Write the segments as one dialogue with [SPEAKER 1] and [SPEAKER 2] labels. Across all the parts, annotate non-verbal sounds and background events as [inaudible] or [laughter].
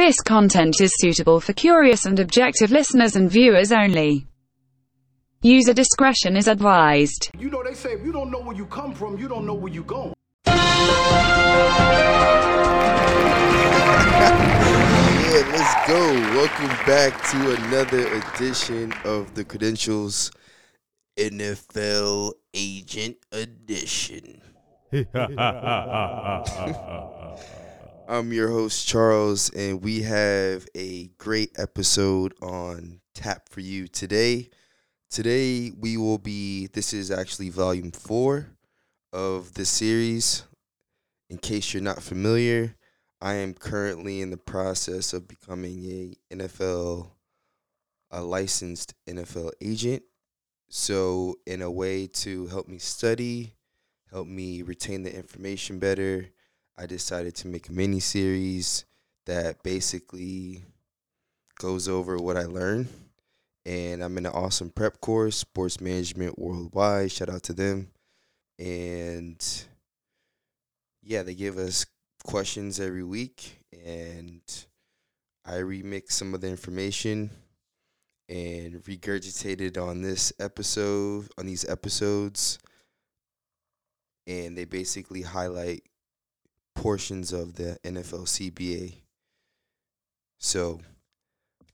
[SPEAKER 1] This content is suitable for curious and objective listeners and viewers only. User discretion is advised.
[SPEAKER 2] You know, they say if you don't know where you come from, you don't know where you going.
[SPEAKER 3] Yeah, let's go. Welcome back to another edition of the Credentials NFL Agent Edition. [laughs] I'm your host, Charles, and we have a great episode on tap for you today. Today, we will be, this is actually volume four of the series. In case you're not familiar, I am currently in the process of becoming a NFL, a licensed NFL agent. So, in a way to help me study, help me retain the information better, I decided to make a mini series that basically goes over what I learned. And I'm in an awesome prep course, Sports Management Worldwide. Shout out to them. And yeah, they give us questions every week, and I remix some of the information and regurgitate it on this episode, on these episodes. And they basically highlight portions of the NFL CBA. So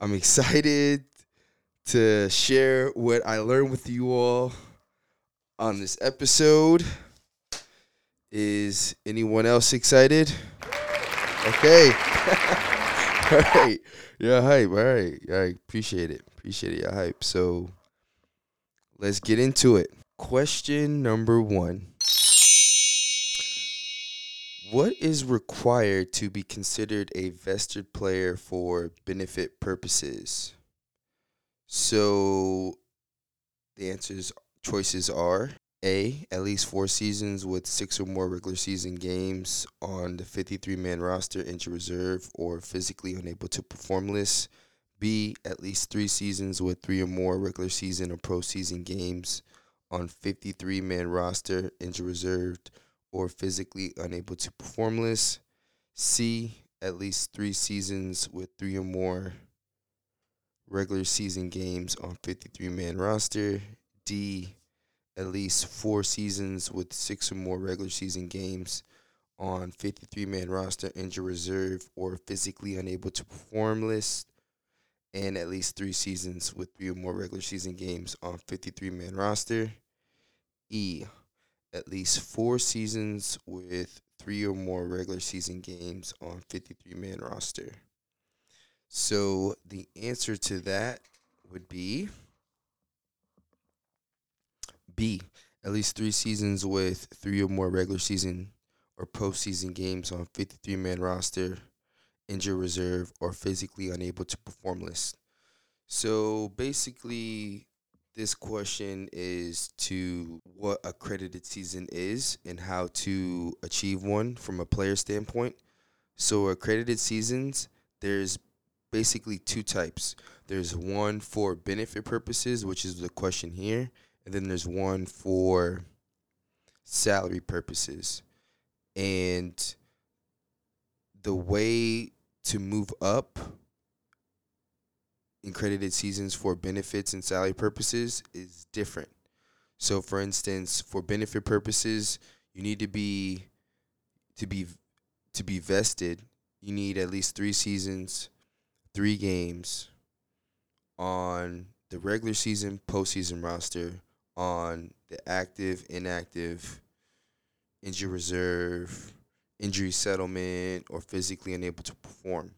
[SPEAKER 3] I'm [laughs] excited to share what I learned with you all on this episode. Is anyone else excited? Okay. [laughs] all right. Yeah, hype. All right. I appreciate it. Appreciate it. Yeah, hype. So let's get into it. Question number one. What is required to be considered a vested player for benefit purposes? So the answers choices are A, at least four seasons with six or more regular season games on the 53 man roster, injured reserve, or physically unable to perform list. B, at least three seasons with three or more regular season or postseason games on 53 man roster, injured reserved, or physically unable to perform list. C, at least three seasons with three or more regular season games on 53 man roster. D, at least four seasons with six or more regular season games on 53 man roster, injured reserve, or physically unable to perform list. And at least three seasons with three or more regular season games on 53 man roster. E, at least four seasons with three or more regular season games on 53 man roster. So the answer to that would be B. At least three seasons with three or more regular season or postseason games on 53 man roster, injured reserve, or physically unable to perform list. So basically, this question is to what accredited season is and how to achieve one from a player standpoint. So accredited seasons, there's basically two types. There's one for benefit purposes, which is the question here, and then there's one for salary purposes. And the way to move up in credited seasons for benefits and salary purposes is different. So for instance, for benefit purposes, you need to be to be to be vested, you need at least 3 seasons, 3 games on the regular season, postseason roster, on the active, inactive, injury reserve, injury settlement, or physically unable to perform.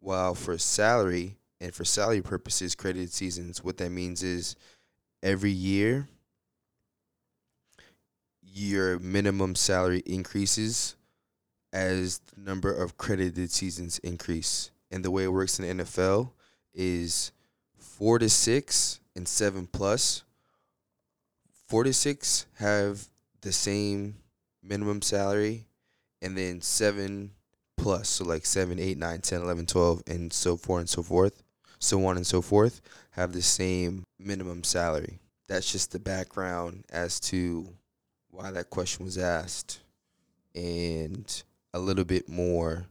[SPEAKER 3] While for salary, and for salary purposes, credited seasons, what that means is every year your minimum salary increases as the number of credited seasons increase. And the way it works in the NFL is four to six and seven plus. Four to six have the same minimum salary, and then seven plus, so like 7, 8, 9, 10, 11, 12, and so forth and so forth, so on and so forth, have the same minimum salary. That's just the background as to why that question was asked and a little bit more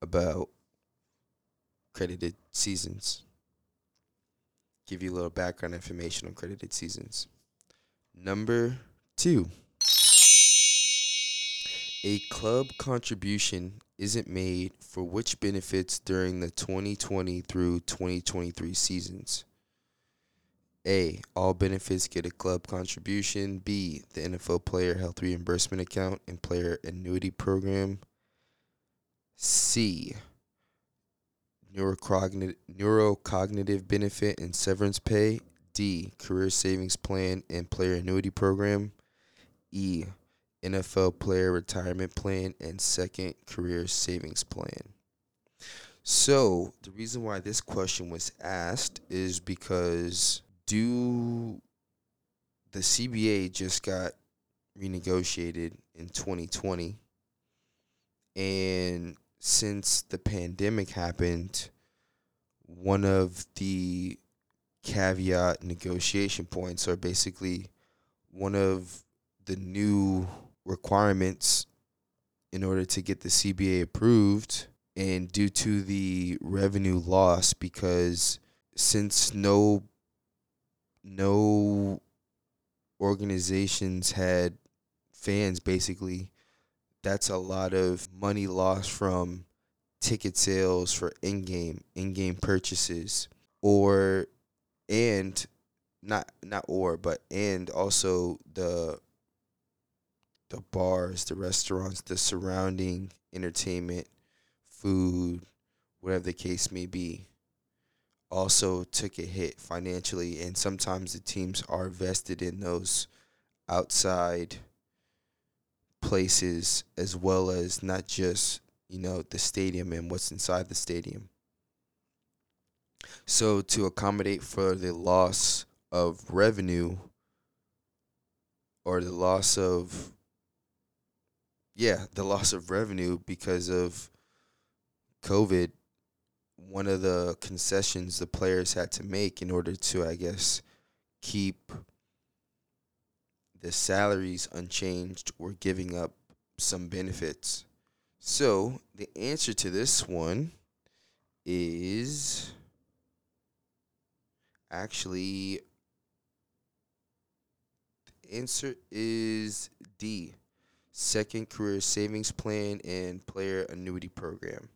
[SPEAKER 3] about credited seasons. Give you a little background information on credited seasons. Number two. A club contribution isn't made for which benefits during the 2020 through 2023 seasons. A. All benefits get a club contribution. B. The NFL player health reimbursement account and player annuity program. C. Neurocognitive, neurocognitive benefit and severance pay. D. Career savings plan and player annuity program. E. NFL player retirement plan and second career savings plan. So, the reason why this question was asked is because do the CBA just got renegotiated in 2020 and since the pandemic happened one of the caveat negotiation points are basically one of the new requirements in order to get the CBA approved and due to the revenue loss because since no no organizations had fans basically that's a lot of money lost from ticket sales for in-game in-game purchases or and not not or but and also the the bars the restaurants the surrounding entertainment food whatever the case may be also took a hit financially, and sometimes the teams are vested in those outside places as well as not just you know the stadium and what's inside the stadium. So to accommodate for the loss of revenue or the loss of yeah, the loss of revenue because of COVID one of the concessions the players had to make in order to, I guess, keep the salaries unchanged or giving up some benefits. So the answer to this one is actually the answer is D. Second career savings plan and player annuity program.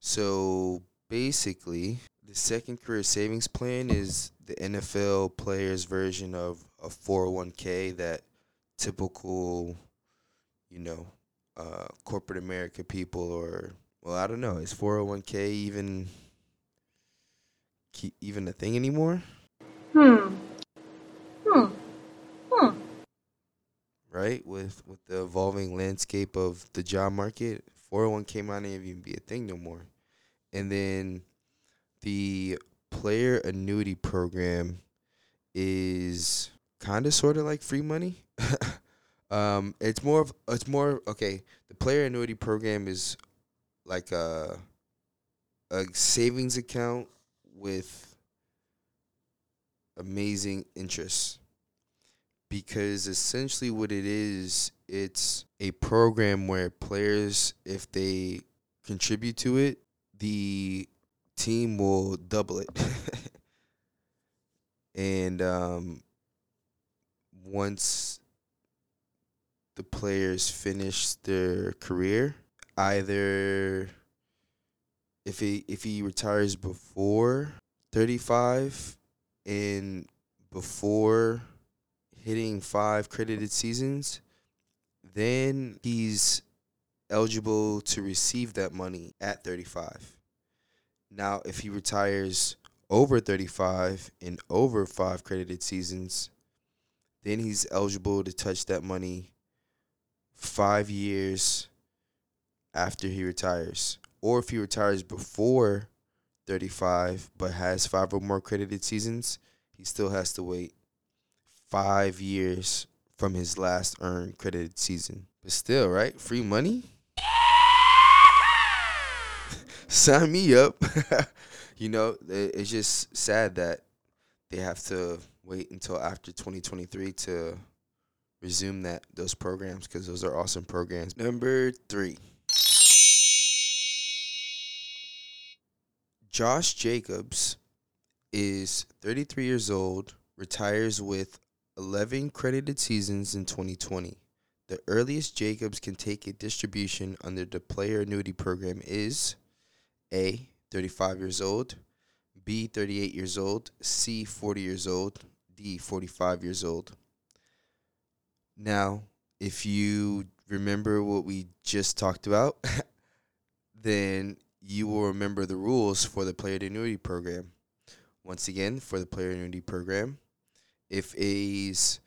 [SPEAKER 3] So basically, the second career savings plan is the NFL players' version of a 401k that typical, you know, uh, corporate America people or well, I don't know, is 401k even even a thing anymore?
[SPEAKER 4] Hmm. Hmm. Hmm.
[SPEAKER 3] Right, with with the evolving landscape of the job market, 401k might not even be a thing no more. And then the player annuity program is kind of sort of like free money. [laughs] um, it's more of it's more okay. The player annuity program is like a a savings account with amazing interest because essentially what it is it's a program where players if they contribute to it the team will double it. [laughs] and um, once the players finish their career, either if he if he retires before 35 and before hitting five credited seasons, then he's eligible to receive that money at 35. Now, if he retires over 35 and over five credited seasons, then he's eligible to touch that money five years after he retires. Or if he retires before 35 but has five or more credited seasons, he still has to wait five years from his last earned credited season. But still, right? Free money? [laughs] sign me up. [laughs] you know, it's just sad that they have to wait until after 2023 to resume that those programs because those are awesome programs. Number three. Josh Jacobs is 33 years old, retires with 11 credited seasons in 2020. The earliest Jacobs can take a distribution under the player annuity program is A, 35 years old, B, 38 years old, C, 40 years old, D, 45 years old. Now, if you remember what we just talked about, [laughs] then you will remember the rules for the player annuity program. Once again, for the player annuity program, if A's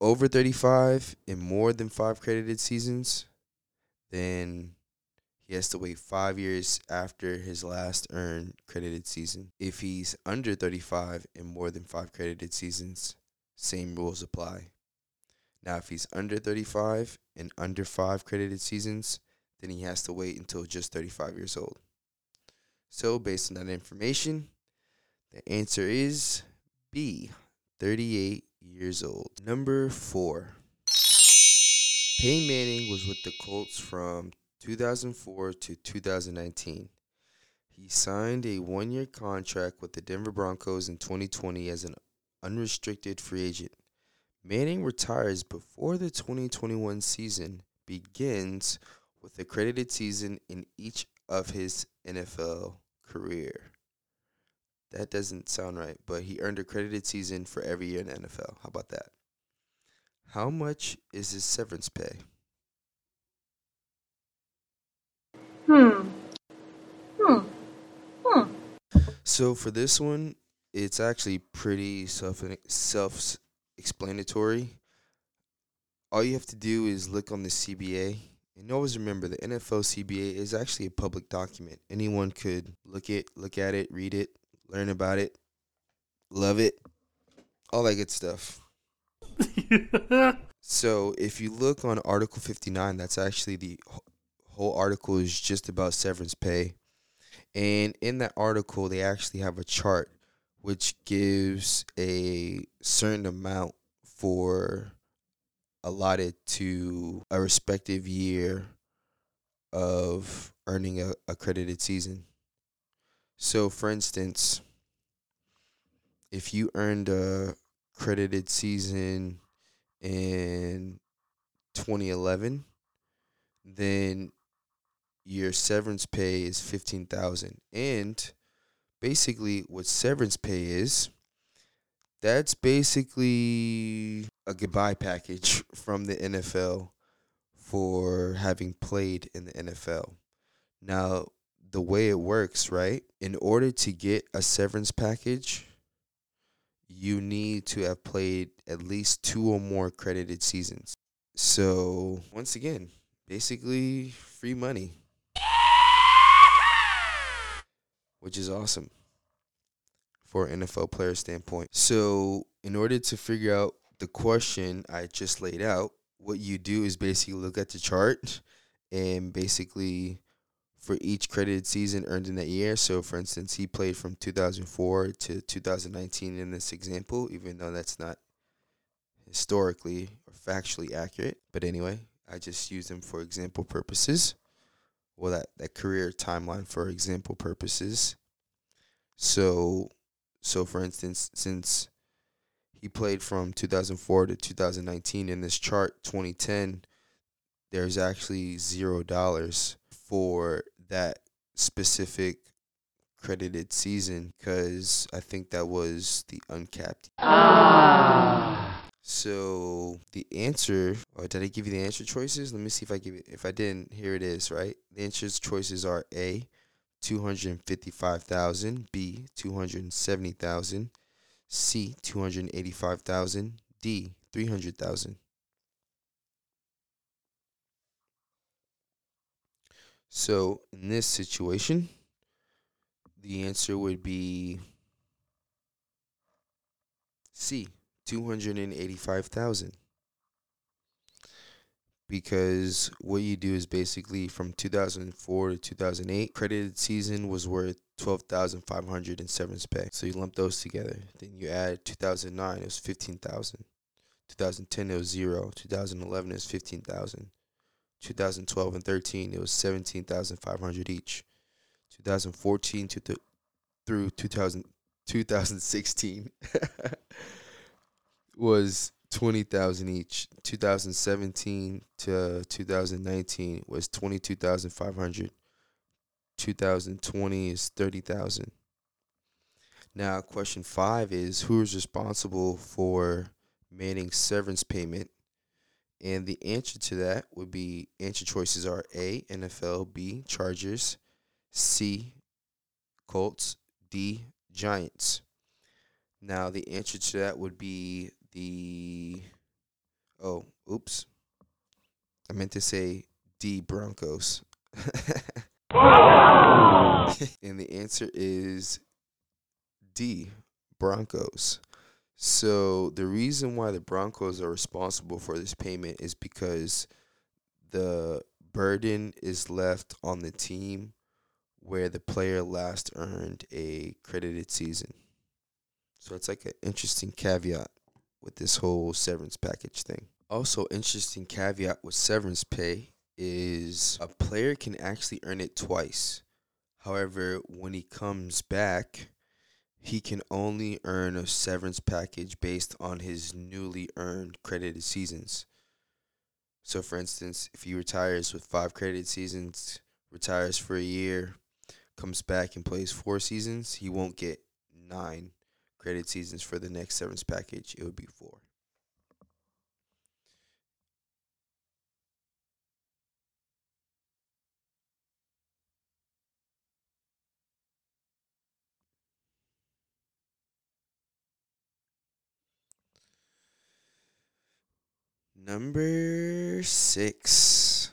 [SPEAKER 3] over 35 and more than five credited seasons, then he has to wait five years after his last earned credited season. If he's under 35 and more than five credited seasons, same rules apply. Now, if he's under 35 and under five credited seasons, then he has to wait until just 35 years old. So, based on that information, the answer is B, 38 years old. Number four. Peyton Manning was with the Colts from 2004 to 2019. He signed a one year contract with the Denver Broncos in 2020 as an unrestricted free agent. Manning retires before the 2021 season begins with a credited season in each of his NFL career. That doesn't sound right, but he earned a credited season for every year in the NFL. How about that? How much is his severance pay?
[SPEAKER 4] Hmm. Hmm. Hmm.
[SPEAKER 3] So for this one, it's actually pretty self self explanatory. All you have to do is look on the CBA. And always remember the NFL CBA is actually a public document. Anyone could look it, look at it, read it, learn about it, love it, all that good stuff. [laughs] so if you look on Article 59, that's actually the whole article is just about severance pay. And in that article, they actually have a chart which gives a certain amount for allotted to a respective year of earning a accredited season. So, for instance, if you earned a credited season in 2011, then your severance pay is 15,000. And basically what severance pay is, that's basically a goodbye package [laughs] from the NFL for having played in the NFL. Now, the way it works, right? In order to get a severance package, you need to have played at least two or more credited seasons. So, once again, basically free money, which is awesome for an NFL player standpoint. So, in order to figure out the question I just laid out, what you do is basically look at the chart and basically for each credited season earned in that year. So, for instance, he played from 2004 to 2019 in this example, even though that's not historically or factually accurate. But anyway, I just use them for example purposes. Well, that, that career timeline for example purposes. So, so for instance, since he played from 2004 to 2019 in this chart, 2010, there's actually zero dollars for that specific credited season because I think that was the uncapped. Ah. So the answer, or did I give you the answer choices? Let me see if I give it. If I didn't, here it is. Right, the answer choices are A, two hundred fifty-five thousand, B, two hundred seventy thousand, C, two hundred eighty-five thousand, D, three hundred thousand. So in this situation, the answer would be C, 285,000. Because what you do is basically from 2004 to 2008, credited season was worth 12,500 in severance pay. So you lump those together. Then you add 2009, it was 15,000. 2010, it was zero. 2011, it was 15,000. 2012 and 13, it was 17,500 each. 2014 to th- through 2000, 2016 [laughs] was 20,000 each. 2017 to 2019 was 22,500. 2020 is 30,000. Now, question 5 is who is responsible for Manning's severance payment? And the answer to that would be answer choices are A, NFL, B, Chargers, C, Colts, D, Giants. Now, the answer to that would be the. Oh, oops. I meant to say D, Broncos. [laughs] and the answer is D, Broncos. So the reason why the Broncos are responsible for this payment is because the burden is left on the team where the player last earned a credited season. So it's like an interesting caveat with this whole severance package thing. Also, interesting caveat with severance pay is a player can actually earn it twice. However, when he comes back, he can only earn a severance package based on his newly earned credited seasons. So, for instance, if he retires with five credited seasons, retires for a year, comes back and plays four seasons, he won't get nine credited seasons for the next severance package. It would be four. Number six.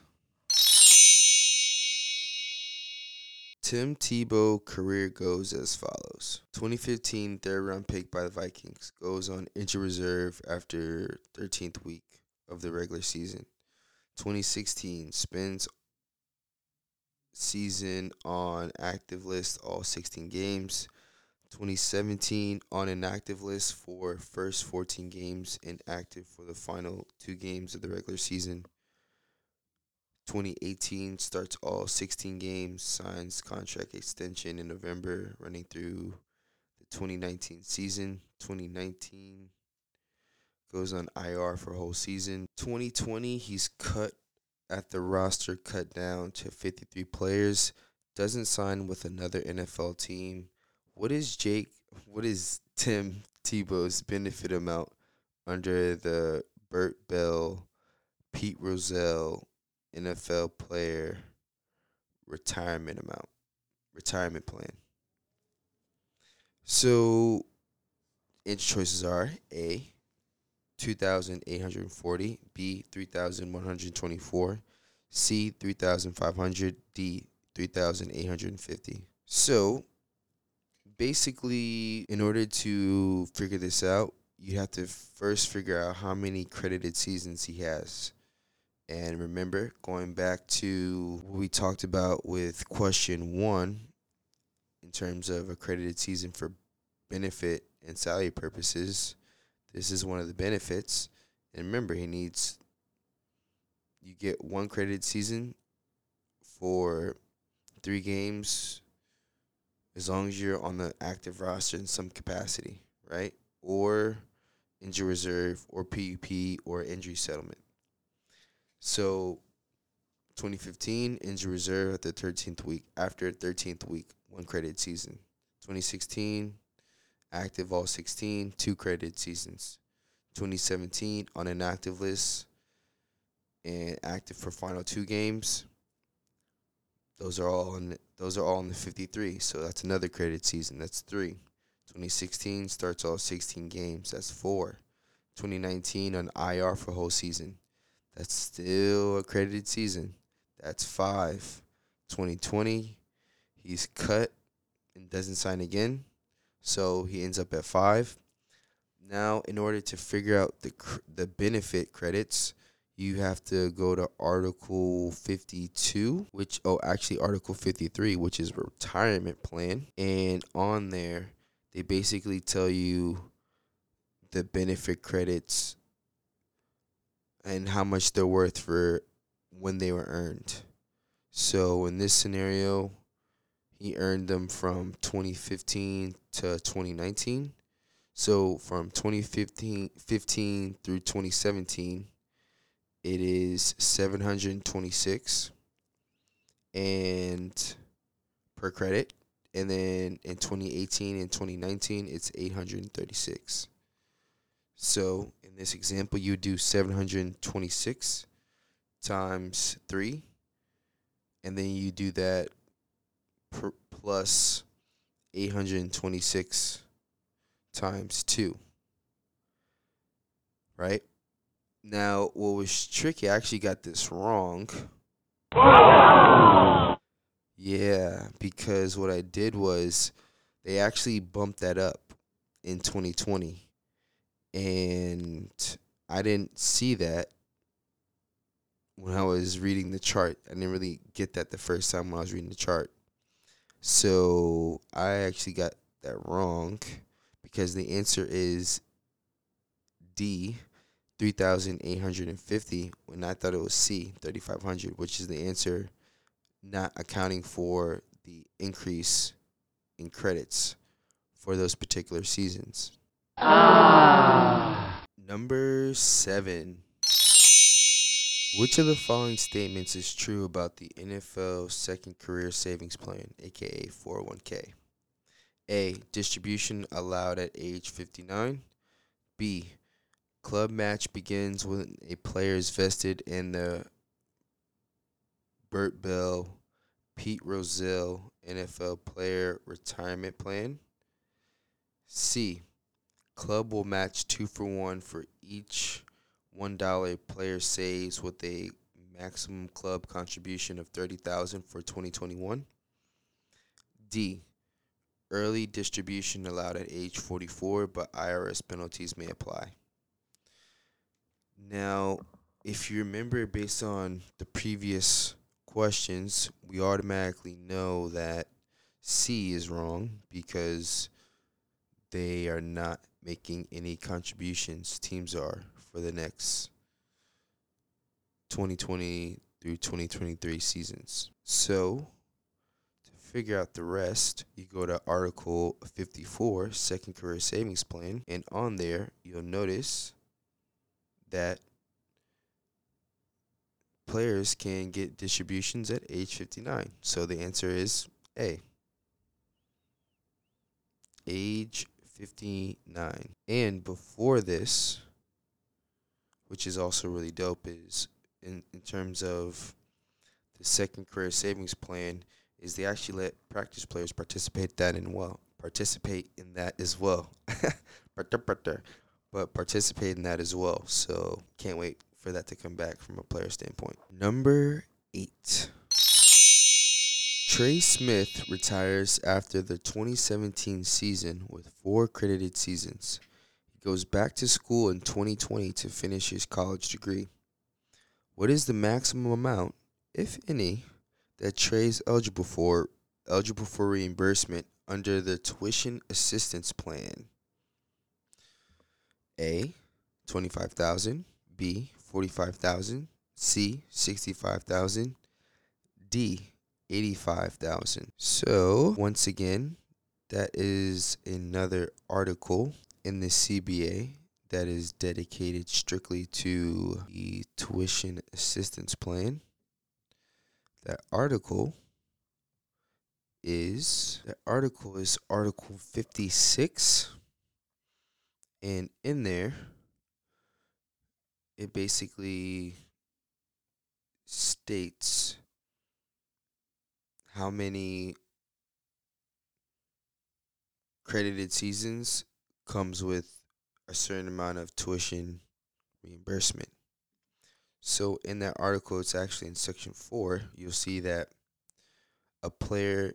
[SPEAKER 3] Tim Tebow career goes as follows 2015 third round pick by the Vikings goes on injury reserve after 13th week of the regular season. 2016 spends season on active list all 16 games. 2017 on inactive list for first 14 games and active for the final two games of the regular season. 2018 starts all 16 games, signs contract extension in November, running through the 2019 season. 2019 goes on IR for whole season. 2020 he's cut at the roster cut down to 53 players. Doesn't sign with another NFL team what is Jake? What is Tim Tebow's benefit amount under the Bert Bell, Pete Rozelle NFL player retirement amount, retirement plan? So, inch choices are A, 2,840, B, 3,124, C, 3,500, D, 3,850. So, basically, in order to figure this out, you have to first figure out how many credited seasons he has. And remember, going back to what we talked about with question one, in terms of accredited season for benefit and salary purposes, this is one of the benefits. And remember, he needs, you get one credited season for three games as long as you're on the active roster in some capacity, right? Or injury reserve or PUP or injury settlement. So 2015 injury reserve at the 13th week. After 13th week, one credit season. 2016 active all 16, two credit seasons. 2017 on an active list and active for final two games. Those are all in those are all in the 53. So that's another credit season. That's 3. 2016 starts all 16 games. That's 4. 2019 on IR for whole season. That's still a credited season. That's 5. 2020 he's cut and doesn't sign again. So he ends up at 5. Now in order to figure out the cr- the benefit credits, you have to go to Article 52, which, oh, actually, Article 53, which is retirement plan. And on there, they basically tell you the benefit credits and how much they're worth for when they were earned. So in this scenario, he earned them from 2015 to 2019. So from 2015 15 through 2017, it is 726 and per credit. And then in 2018 and 2019, it's 836. So in this example, you do 726 times 3. And then you do that per plus 826 times 2. Right? Now, what was tricky, I actually got this wrong. Yeah, because what I did was they actually bumped that up in 2020. And I didn't see that when I was reading the chart. I didn't really get that the first time when I was reading the chart. So I actually got that wrong because the answer is D, 3,850, when I thought it was C, 3,500, which is the answer not accounting for the increase in credits for those particular seasons. Ah. Number seven. Which of the following statements is true about the NFL second career savings plan, aka 401k? A. Distribution allowed at age 59. B. Club match begins when a player is vested in the Bert Bell, Pete Rozelle NFL player retirement plan. C. Club will match two for one for each one dollar player saves with a maximum club contribution of thirty thousand for twenty twenty one. D. Early distribution allowed at age forty four, but IRS penalties may apply. Now, if you remember based on the previous questions, we automatically know that C is wrong because they are not making any contributions. Teams are for the next 2020 through 2023 seasons. So, to figure out the rest, you go to Article 54, Second Career Savings Plan, and on there, you'll notice that players can get distributions at age 59. So the answer is A. Age 59. And before this, which is also really dope, is in, in terms of the second career savings plan, is they actually let practice players participate that in well participate in that as well. [laughs] but participate in that as well. So can't wait for that to come back from a player standpoint. Number eight. Trey Smith retires after the 2017 season with four credited seasons. He goes back to school in 2020 to finish his college degree. What is the maximum amount, if any, that Trey is eligible for eligible for reimbursement under the tuition assistance plan? A, 25,000, B, 45,000, C, 65,000, D, 85,000. So, once again, that is another article in the CBA that is dedicated strictly to the tuition assistance plan. That article is that article is article 56 and in there it basically states how many credited seasons comes with a certain amount of tuition reimbursement. So in that article, it's actually in section four, you'll see that a player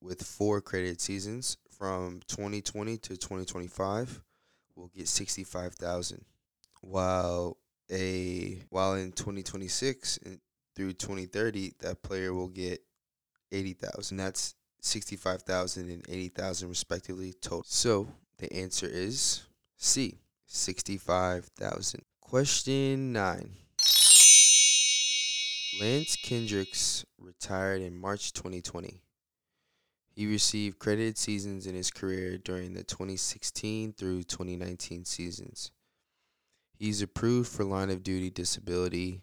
[SPEAKER 3] with four credited seasons from 2020 to 2025 will get 65,000 while a while in 2026 through 2030 that player will get 80,000 that's 65,000 and 80,000 respectively total. So the answer is C 65,000 question 9 Lance Kendricks retired in March 2020 He received credited seasons in his career during the 2016 through 2019 seasons. He's approved for line of duty disability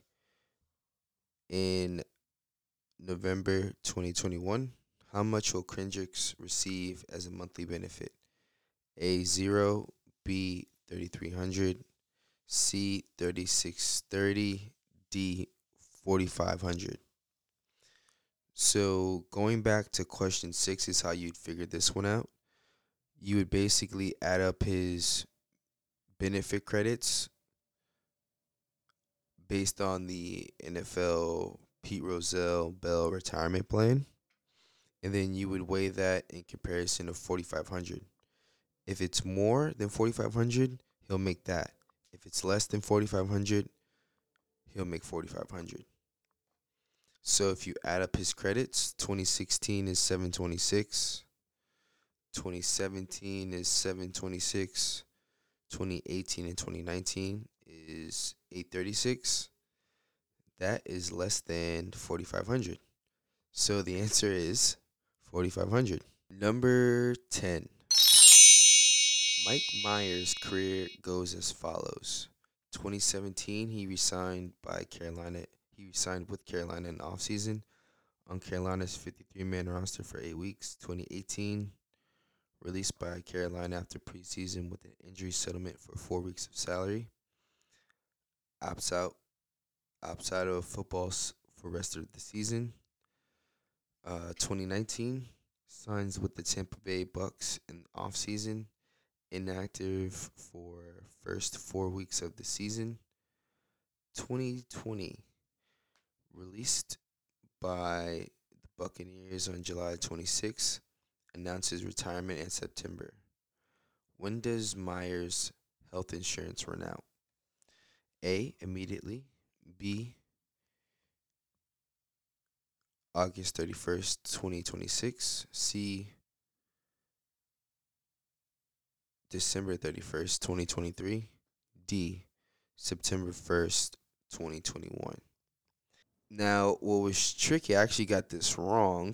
[SPEAKER 3] in November 2021. How much will Kendricks receive as a monthly benefit? A 0, B 3300, C 3630, D 4500. So going back to question six is how you'd figure this one out. You would basically add up his benefit credits based on the NFL Pete Rozelle Bell retirement plan. And then you would weigh that in comparison to 4500. If it's more than 4500, he'll make that. If it's less than 4500, he'll make 4500. So if you add up his credits, 2016 is 726, 2017 is 726, 2018 and 2019 is 836. That is less than 4500. So the answer is 4500. Number 10. Mike Myers' career goes as follows. 2017, he resigned by Carolina he signed with Carolina in the offseason on Carolina's 53 man roster for eight weeks. 2018, released by Carolina after preseason with an injury settlement for four weeks of salary. Opts out, opts out of football for rest of the season. Uh, 2019, signs with the Tampa Bay Bucks in the offseason. Inactive for first four weeks of the season. 2020 released by the Buccaneers on July 26, announces retirement in September. When does Myers' health insurance run out? A. Immediately. B. August 31st, 2026. C. December 31st, 2023. D. September 1st, 2021. Now, what was tricky, I actually got this wrong.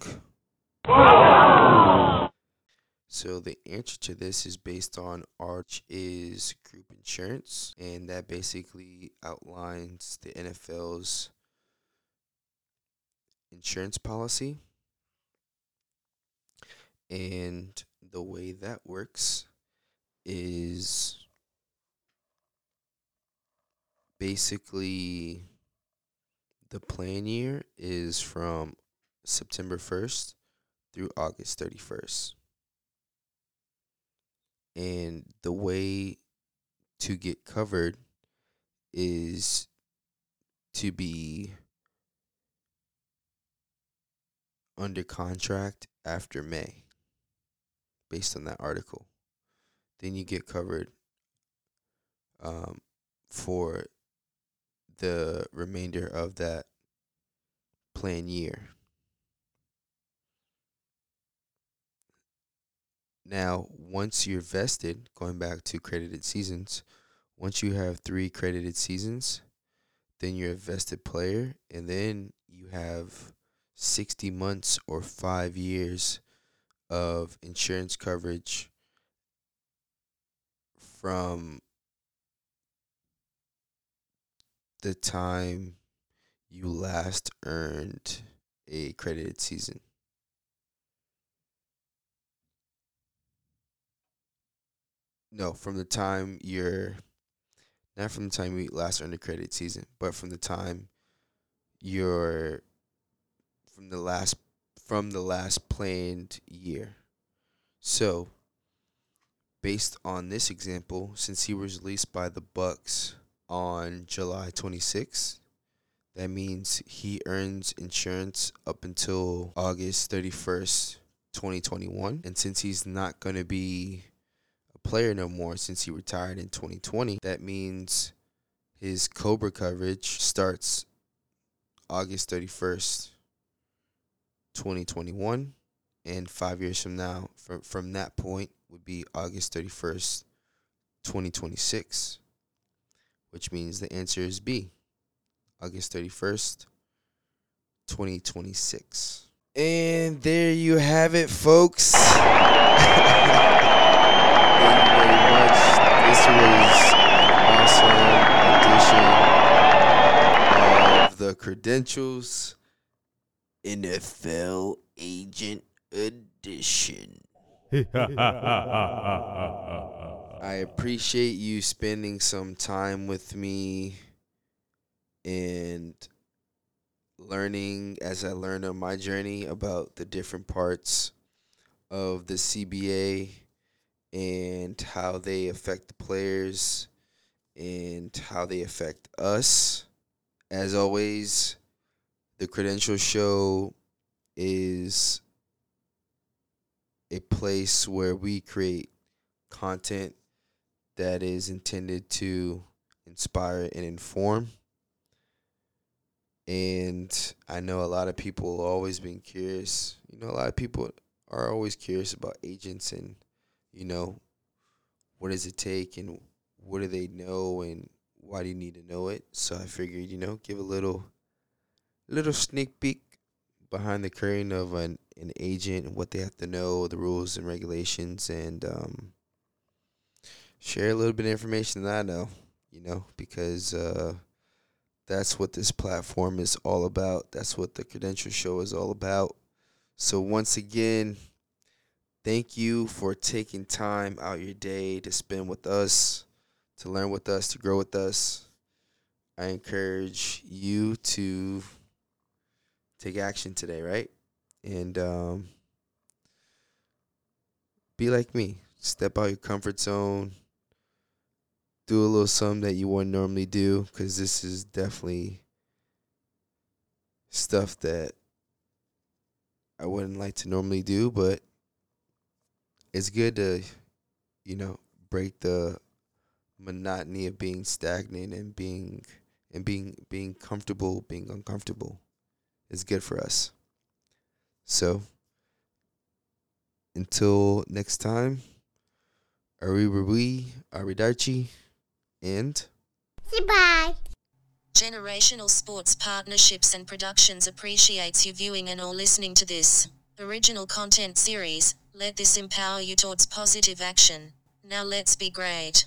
[SPEAKER 3] So the answer to this is based on Arch is group insurance, and that basically outlines the NFL's insurance policy. And the way that works is basically the plan year is from September 1st through August 31st. And the way to get covered is to be under contract after May, based on that article. Then you get covered um, for the remainder of that plan year. Now, once you're vested, going back to credited seasons, once you have three credited seasons, then you're a vested player, and then you have 60 months or five years of insurance coverage from the time you last earned a credited season? No, from the time you're not from the time you last earned a credited season, but from the time you're from the last from the last planned year. So, based on this example, since he was released by the Bucks on July 26th. That means he earns insurance up until August 31st, 2021. And since he's not going to be a player no more since he retired in 2020, that means his Cobra coverage starts August 31st, 2021. And five years from now, from, from that point, would be August 31st, 2026 which means the answer is B, August 31st, 2026. And there you have it, folks. [laughs] Thank you very much. This was an awesome edition of the Credentials NFL Agent Edition. [laughs] I appreciate you spending some time with me and learning as I learned on my journey about the different parts of the CBA and how they affect the players and how they affect us. As always, the Credentials Show is a place where we create content that is intended to inspire and inform. And I know a lot of people always been curious. You know, a lot of people are always curious about agents and, you know, what does it take and what do they know and why do you need to know it? So I figured, you know, give a little little sneak peek behind the curtain of an, an agent and what they have to know, the rules and regulations and um share a little bit of information that I know, you know, because uh, that's what this platform is all about. That's what the Credentials Show is all about. So, once again, thank you for taking time out your day to spend with us, to learn with us, to grow with us. I encourage you to take action today, right? And um, be like me. Step out of your comfort zone do a little something that you wouldn't normally do because this is definitely stuff that I wouldn't like to normally do, but it's good to, you know, break the monotony of being stagnant and being and being being comfortable, being uncomfortable. It's good for us. So until next time, Arrivederci, Arrivederci and
[SPEAKER 5] Goodbye.
[SPEAKER 6] Generational Sports Partnerships and Productions appreciates you viewing and or listening to this original content series. Let this empower you towards positive action. Now let's be great.